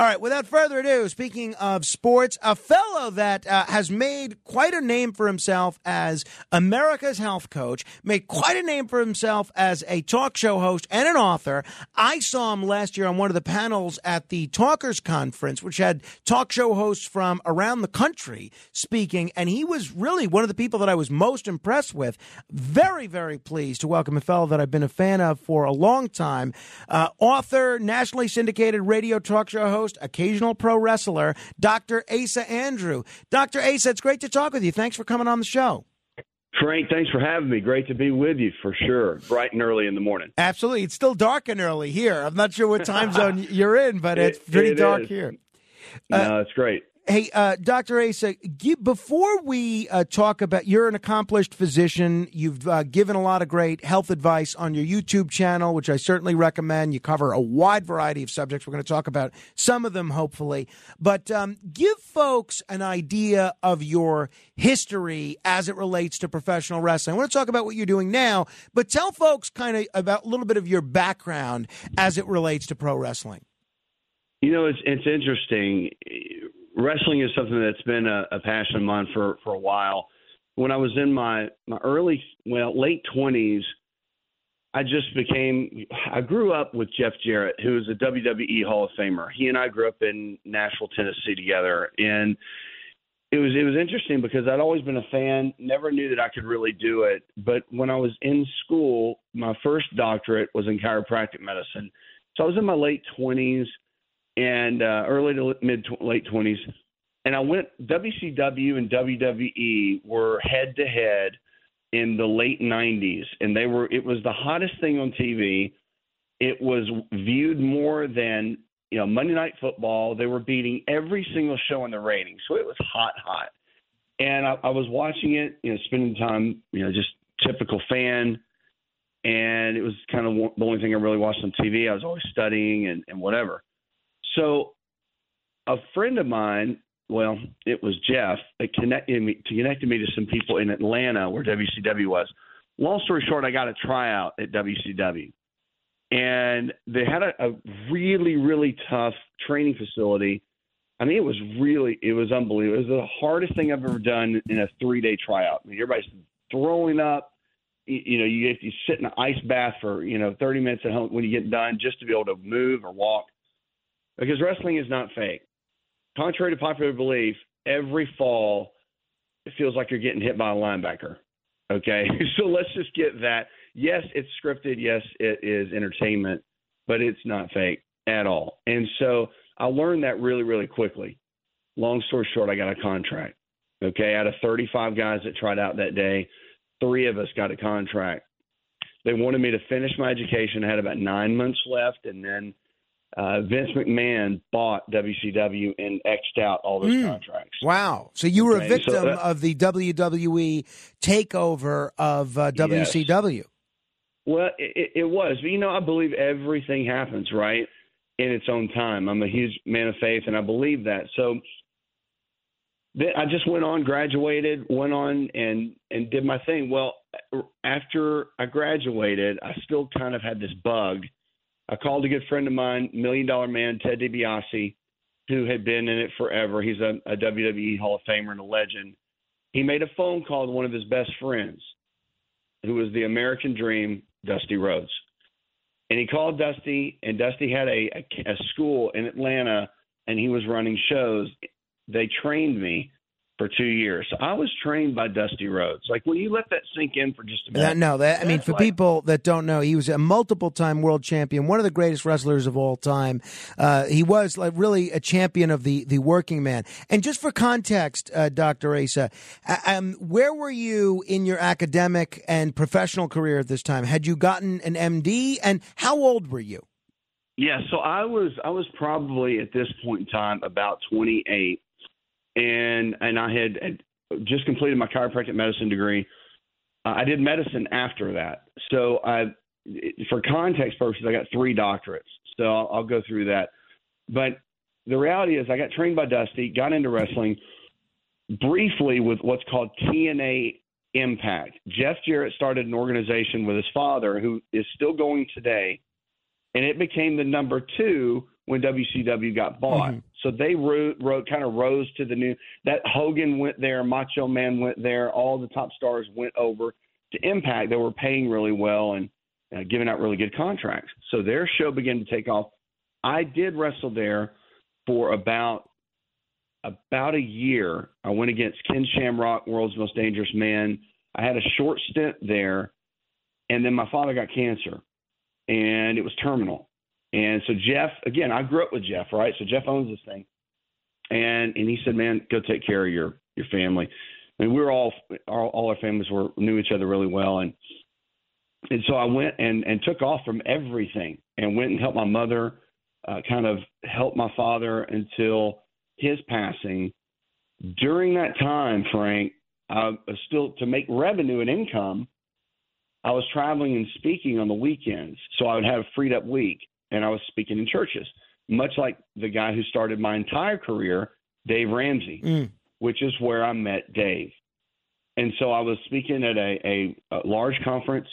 All right, without further ado, speaking of sports, a fellow that uh, has made quite a name for himself as America's health coach, made quite a name for himself as a talk show host and an author. I saw him last year on one of the panels at the Talkers Conference, which had talk show hosts from around the country speaking, and he was really one of the people that I was most impressed with. Very, very pleased to welcome a fellow that I've been a fan of for a long time. Uh, author, nationally syndicated radio talk show host, host, occasional pro wrestler, Dr. Asa Andrew. Dr. Asa, it's great to talk with you. Thanks for coming on the show. Frank, thanks for having me. Great to be with you for sure. Bright and early in the morning. Absolutely. It's still dark and early here. I'm not sure what time zone you're in, but it's pretty it dark is. here. no, it's great. Hey, uh, Dr. Asa, give, before we uh, talk about, you're an accomplished physician. You've uh, given a lot of great health advice on your YouTube channel, which I certainly recommend. You cover a wide variety of subjects. We're going to talk about some of them, hopefully. But um, give folks an idea of your history as it relates to professional wrestling. I want to talk about what you're doing now, but tell folks kind of about a little bit of your background as it relates to pro wrestling. You know, it's it's interesting. Wrestling is something that's been a, a passion of mine for for a while. When I was in my my early, well, late twenties, I just became. I grew up with Jeff Jarrett, who is a WWE Hall of Famer. He and I grew up in Nashville, Tennessee, together, and it was it was interesting because I'd always been a fan. Never knew that I could really do it, but when I was in school, my first doctorate was in chiropractic medicine. So I was in my late twenties and uh, early to mid late twenties, and I went WCW and WWE were head to head in the late '90s, and they were it was the hottest thing on TV. It was viewed more than you know Monday Night Football. They were beating every single show in the ratings, so it was hot, hot. And I, I was watching it, you know, spending time, you know, just typical fan. And it was kind of the only thing I really watched on TV. I was always studying and, and whatever. So a friend of mine, well, it was Jeff, that connected me to connected me to some people in Atlanta where WCW was. Long story short, I got a tryout at WCW. And they had a, a really, really tough training facility. I mean, it was really, it was unbelievable. It was the hardest thing I've ever done in a three day tryout. I mean, everybody's throwing up. You, you know, you have to sit in an ice bath for, you know, 30 minutes at home when you get done just to be able to move or walk because wrestling is not fake. Contrary to popular belief, every fall it feels like you're getting hit by a linebacker. Okay, so let's just get that. Yes, it's scripted. Yes, it is entertainment, but it's not fake at all. And so I learned that really, really quickly. Long story short, I got a contract. Okay, out of 35 guys that tried out that day, three of us got a contract. They wanted me to finish my education. I had about nine months left, and then uh, Vince McMahon bought WCW and xed out all those mm. contracts. Wow! So you were okay, a victim so that, of the WWE takeover of uh, WCW. Yes. Well, it, it was. But, you know, I believe everything happens right in its own time. I'm a huge man of faith, and I believe that. So then I just went on, graduated, went on, and and did my thing. Well, after I graduated, I still kind of had this bug I called a good friend of mine, Million Dollar Man, Ted DiBiase, who had been in it forever. He's a, a WWE Hall of Famer and a legend. He made a phone call to one of his best friends, who was the American Dream, Dusty Rhodes. And he called Dusty, and Dusty had a, a, a school in Atlanta, and he was running shows. They trained me for two years. So I was trained by Dusty Rhodes. Like when you let that sink in for just a minute. No, that I mean, for like, people that don't know, he was a multiple-time world champion, one of the greatest wrestlers of all time. Uh, he was like really a champion of the the working man. And just for context, uh, Doctor Asa, um, where were you in your academic and professional career at this time? Had you gotten an MD, and how old were you? Yeah, so I was I was probably at this point in time about 28, and and I had, just completed my chiropractic medicine degree. Uh, I did medicine after that, so I, for context purposes, I got three doctorates. So I'll, I'll go through that. But the reality is, I got trained by Dusty, got into wrestling briefly with what's called TNA Impact. Jeff Jarrett started an organization with his father, who is still going today, and it became the number two when WCW got bought. Mm-hmm. So they wrote, wrote kind of rose to the new that Hogan went there, Macho Man went there, all the top stars went over to Impact. They were paying really well and uh, giving out really good contracts. So their show began to take off. I did wrestle there for about about a year. I went against Ken Shamrock, world's most dangerous man. I had a short stint there, and then my father got cancer, and it was terminal. And so Jeff, again, I grew up with Jeff, right? So Jeff owns this thing, and and he said, "Man, go take care of your your family." And we were all all, all our families were knew each other really well, and and so I went and and took off from everything and went and helped my mother, uh, kind of helped my father until his passing. During that time, Frank, I was still to make revenue and income. I was traveling and speaking on the weekends, so I would have a freed up week, and I was speaking in churches, much like the guy who started my entire career, Dave Ramsey, mm. which is where I met Dave. And so I was speaking at a, a, a large conference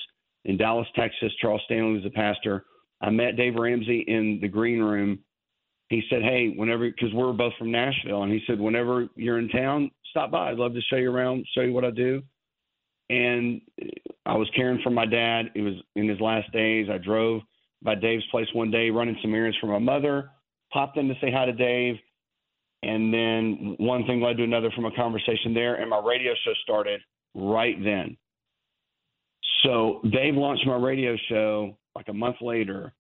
in Dallas, Texas. Charles Stanley was the pastor. I met Dave Ramsey in the green room. He said, "Hey, whenever, because we're both from Nashville, and he said, whenever you're in town, stop by. I'd love to show you around, show you what I do." And I was caring for my dad. It was in his last days. I drove by Dave's place one day, running some errands for my mother. Popped in to say hi to Dave, and then one thing led to another from a conversation there, and my radio show started right then. So Dave launched my radio show like a month later.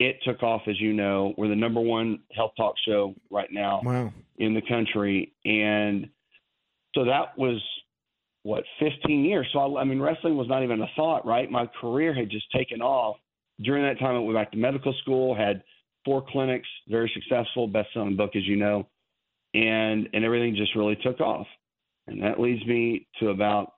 It took off, as you know. We're the number one health talk show right now wow. in the country, and so that was what 15 years. So I, I mean, wrestling was not even a thought, right? My career had just taken off. During that time, I went back to medical school, had four clinics, very successful, best-selling book, as you know, and and everything just really took off. And that leads me to about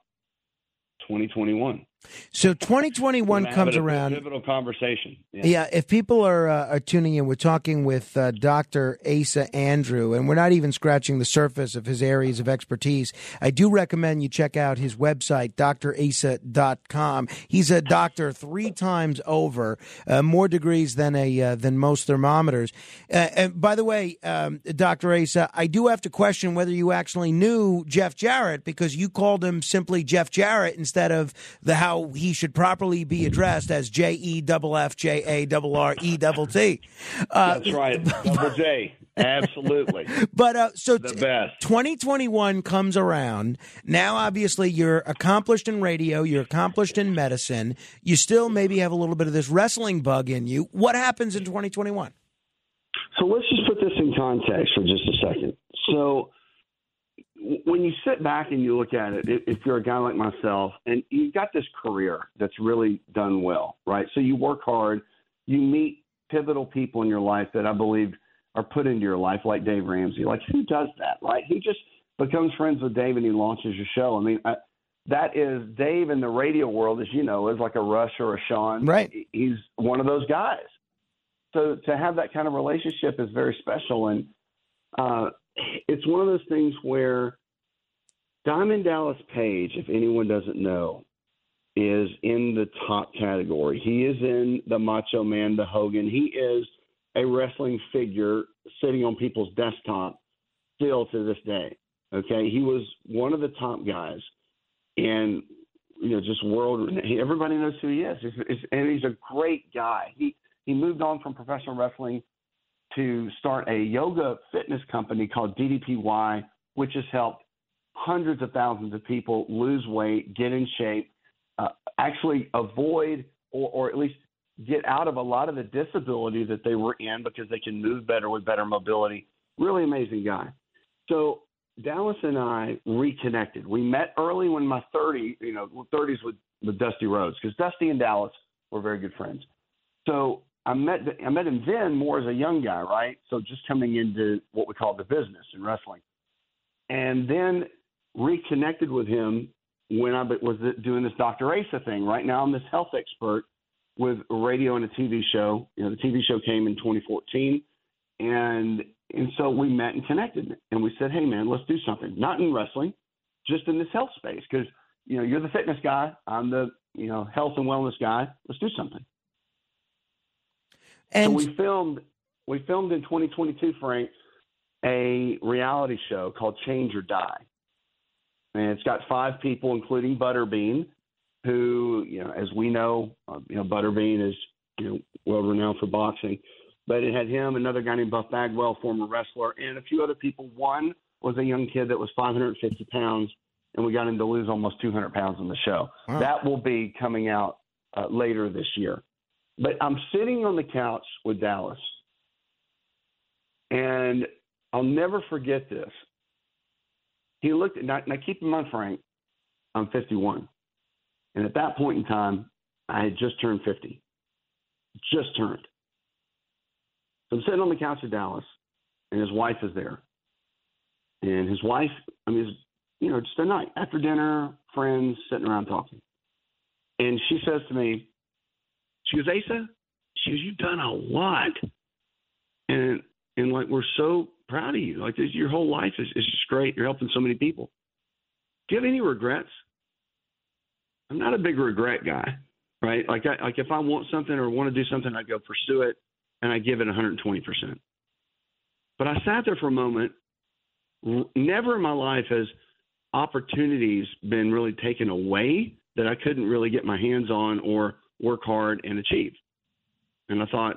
2021. So 2021 comes around. Pivotal conversation. Yeah. yeah if people are, uh, are tuning in, we're talking with uh, Dr. Asa Andrew, and we're not even scratching the surface of his areas of expertise. I do recommend you check out his website, drasa.com. He's a doctor three times over, uh, more degrees than a uh, than most thermometers. Uh, and by the way, um, Dr. Asa, I do have to question whether you actually knew Jeff Jarrett because you called him simply Jeff Jarrett instead of the how he should properly be addressed as J E double F J A double R E double T. Uh, That's right, double J. Absolutely. but uh, so the best. 2021 comes around. Now, obviously, you're accomplished in radio. You're accomplished in medicine. You still maybe have a little bit of this wrestling bug in you. What happens in 2021? So let's just put this in context for just a second. So when you sit back and you look at it, if you're a guy like myself and you've got this career that's really done well, right? So you work hard, you meet pivotal people in your life that I believe are put into your life, like Dave Ramsey. Like who does that, right? Who just becomes friends with Dave and he launches your show? I mean, I, that is Dave in the radio world, as you know, is like a Rush or a Sean. Right. He's one of those guys. So to have that kind of relationship is very special and. Uh, it's one of those things where Diamond Dallas Page, if anyone doesn't know, is in the top category. He is in the Macho Man, the Hogan. He is a wrestling figure sitting on people's desktop still to this day. Okay, he was one of the top guys, and you know, just world. Everybody knows who he is, and he's a great guy. He he moved on from professional wrestling to start a yoga fitness company called DDPY, which has helped hundreds of thousands of people lose weight, get in shape, uh, actually avoid or, or at least get out of a lot of the disability that they were in because they can move better with better mobility. Really amazing guy. So Dallas and I reconnected. We met early when my 30, you know, 30s with, with Dusty Rhodes because Dusty and Dallas were very good friends. So I met I met him then more as a young guy, right? So just coming into what we call the business in wrestling, and then reconnected with him when I was doing this Dr. Asa thing. Right now, I'm this health expert with radio and a TV show. You know, the TV show came in 2014, and and so we met and connected, and we said, hey man, let's do something. Not in wrestling, just in this health space, because you know you're the fitness guy, I'm the you know health and wellness guy. Let's do something. And so we filmed we filmed in 2022, Frank, a reality show called Change or Die, and it's got five people, including Butterbean, who you know, as we know, uh, you know, Butterbean is you know world renowned for boxing, but it had him, another guy named Buff Bagwell, former wrestler, and a few other people. One was a young kid that was 550 pounds, and we got him to lose almost 200 pounds on the show. Wow. That will be coming out uh, later this year. But I'm sitting on the couch with Dallas, and I'll never forget this. He looked at, now, now keep in mind, Frank, I'm 51. And at that point in time, I had just turned 50. Just turned. So I'm sitting on the couch with Dallas, and his wife is there. And his wife, I mean, it's, you know, just a night after dinner, friends sitting around talking. And she says to me, she goes, Asa, she goes, you've done a lot. And, and like, we're so proud of you. Like, this, your whole life is, is just great. You're helping so many people. Do you have any regrets? I'm not a big regret guy, right? Like, I, like if I want something or want to do something, I go pursue it and I give it 120%. But I sat there for a moment. Never in my life has opportunities been really taken away that I couldn't really get my hands on or work hard and achieve. And I thought,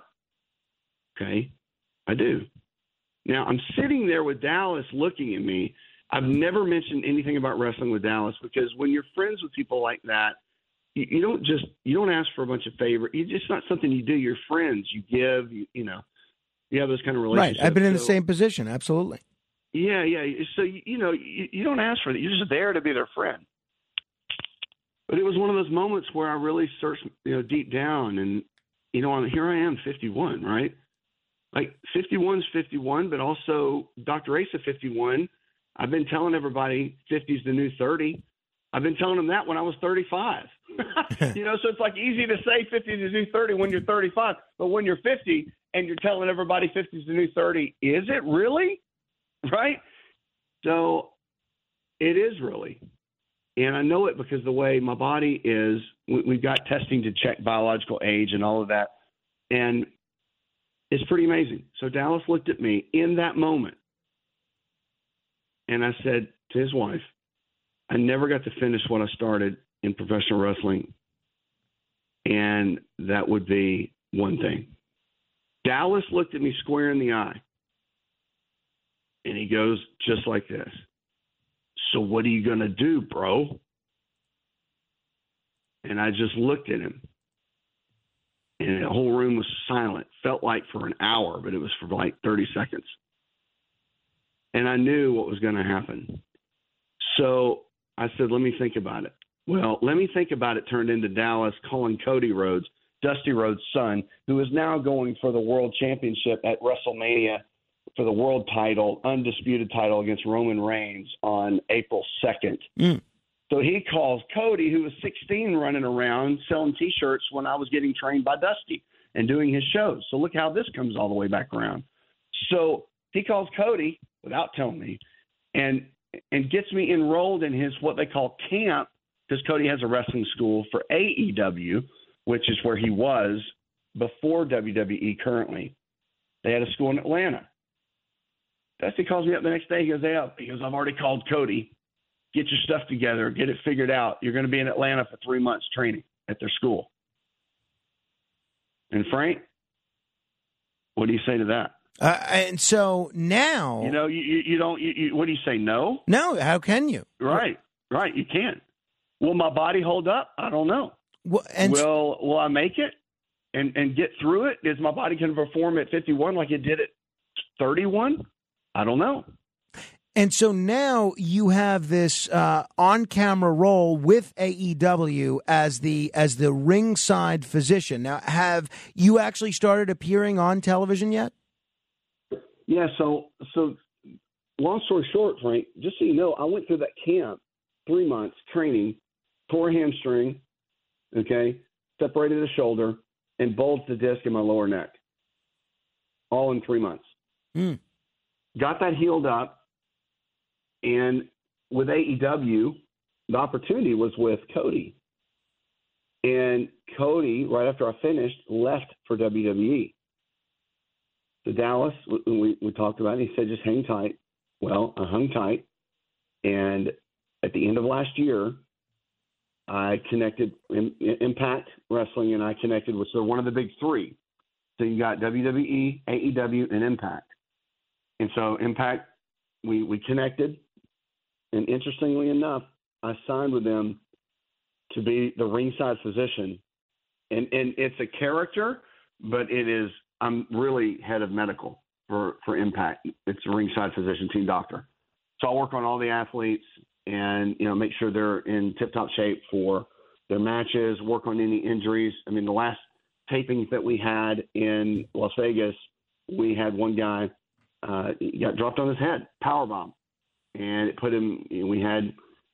okay, I do. Now I'm sitting there with Dallas looking at me. I've never mentioned anything about wrestling with Dallas because when you're friends with people like that, you, you don't just you don't ask for a bunch of favor. It's just not something you do. You're friends. You give. You, you know, you have those kind of relationships. Right. I've been in so, the same position. Absolutely. Yeah, yeah. So you, you know, you, you don't ask for that. You're just there to be their friend. But it was one of those moments where I really searched, you know, deep down, and you know, here I am, 51, right? Like 51 is 51, but also Dr. Asa 51. I've been telling everybody 50 is the new 30. I've been telling them that when I was 35. you know, so it's like easy to say 50 is the new 30 when you're 35, but when you're 50 and you're telling everybody 50 is the new 30, is it really? Right? So it is really. And I know it because the way my body is, we've got testing to check biological age and all of that. And it's pretty amazing. So Dallas looked at me in that moment. And I said to his wife, I never got to finish what I started in professional wrestling. And that would be one thing. Dallas looked at me square in the eye. And he goes, just like this. So what are you going to do, bro? And I just looked at him. And the whole room was silent. Felt like for an hour, but it was for like 30 seconds. And I knew what was going to happen. So I said, let me think about it. Well, let me think about it turned into Dallas calling Cody Rhodes, Dusty Rhodes' son, who is now going for the world championship at WrestleMania for the world title, undisputed title against Roman Reigns on April 2nd. Mm. So he calls Cody, who was 16, running around selling t shirts when I was getting trained by Dusty and doing his shows. So look how this comes all the way back around. So he calls Cody without telling me and and gets me enrolled in his what they call camp because Cody has a wrestling school for AEW, which is where he was before WWE currently. They had a school in Atlanta. Dusty calls me up the next day. He goes, Hey, he goes, I've already called Cody. Get your stuff together, get it figured out. You're going to be in Atlanta for three months training at their school. And Frank, what do you say to that? Uh, and so now, you know, you, you, you don't. You, you, what do you say? No. No. How can you? Right. Right. You can't. Will my body hold up? I don't know. Well, and will Will I make it and and get through it? Is my body can perform at 51 like it did at 31? I don't know. And so now you have this uh, on-camera role with AEW as the as the ringside physician. Now, have you actually started appearing on television yet? Yeah. So, so long story short, Frank, just so you know, I went through that camp, three months training, tore a hamstring, okay, separated a shoulder, and bulged the disc in my lower neck, all in three months. Mm. Got that healed up, and with AEW, the opportunity was with Cody. And Cody, right after I finished, left for WWE. So Dallas, we, we talked about it. He said, just hang tight. Well, I hung tight. And at the end of last year, I connected in, Impact Wrestling, and I connected with so one of the big three. So you got WWE, AEW, and Impact. And so Impact, we we connected, and interestingly enough, I signed with them to be the ringside physician, and and it's a character, but it is I'm really head of medical for for Impact. It's a ringside physician, team doctor. So I work on all the athletes and you know make sure they're in tip top shape for their matches. Work on any injuries. I mean, the last tapings that we had in Las Vegas, we had one guy uh, he got dropped on his head, power bomb, and it put him. We had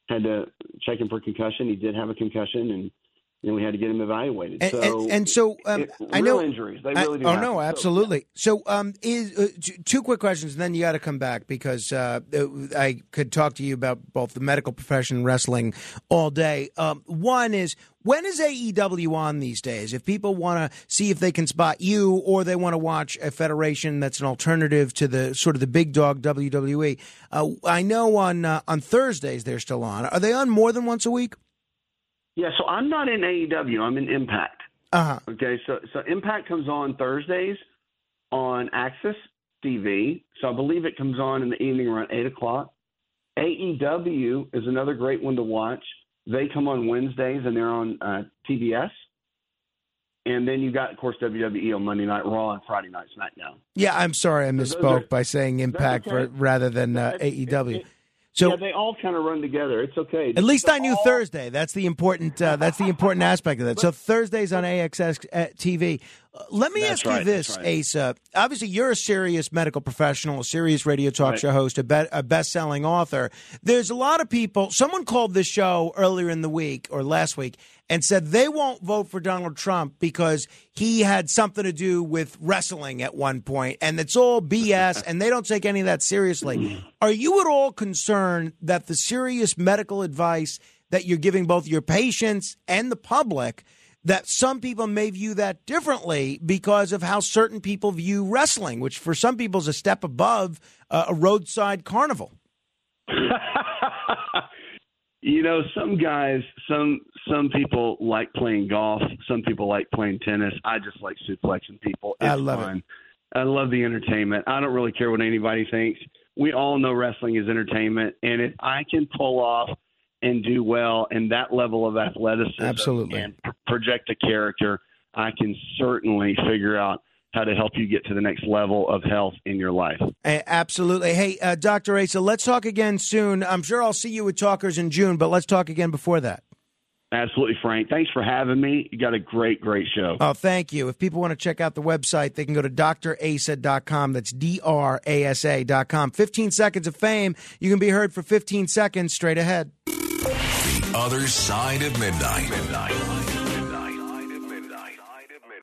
had to check him for concussion. He did have a concussion, and know, we had to get him evaluated. And so, and, and so um, it, I know injuries. They really do. oh happen. no, So, absolutely. So, um, is uh, two quick questions, and then you got to come back because uh, I could talk to you about both the medical profession, and wrestling, all day. Um, one is when is AEW on these days? If people want to see if they can spot you, or they want to watch a federation that's an alternative to the sort of the big dog WWE. Uh, I know on uh, on Thursdays they're still on. Are they on more than once a week? Yeah, so I'm not in AEW. I'm in Impact. Uh huh. Okay, so so Impact comes on Thursdays on AXS TV. So I believe it comes on in the evening around eight o'clock. AEW is another great one to watch. They come on Wednesdays and they're on uh, TBS. And then you got, of course, WWE on Monday Night Raw and Friday Night SmackDown. Yeah, I'm sorry I misspoke are- by saying Impact okay. rather than uh, It- AEW. it- So yeah, they all kind of run together. It's okay. at least I knew All- Thursday. That's the important. Uh, that's the important aspect of that. So Thursdays on AXS uh, TV. Uh, let me That's ask you this, right. Asa. Obviously, you're a serious medical professional, a serious radio talk Right. show host, a, be- a best-selling author. There's a lot of people. Someone called this show earlier in the week or last week and said they won't vote for Donald Trump because he had something to do with wrestling at one point, and it's all BS, and they don't take any of that seriously. Are you at all concerned that the serious medical advice that you're giving both your patients and the public? That some people may view that differently because of how certain people view wrestling, which for some people is a step above uh, a roadside carnival. you know, some guys, some some people like playing golf. Some people like playing tennis. I just like suplexing people. It's I love it. I love the entertainment. I don't really care what anybody thinks. We all know wrestling is entertainment, and if I can pull off and do well in that level of athleticism Absolutely. and project a character, I can certainly figure out how to help you get to the next level of health in your life. Absolutely. Hey, uh, Dr. Asa, let's talk again soon. I'm sure I'll see you with Talkers in June, but let's talk again before that. Absolutely, Frank. Thanks for having me. You got a great, great show. Oh, thank you. If people want to check out the website, they can go to drasa.com. That's D R A S A.com. 15 seconds of fame. You can be heard for 15 seconds straight ahead. The other side of midnight. midnight.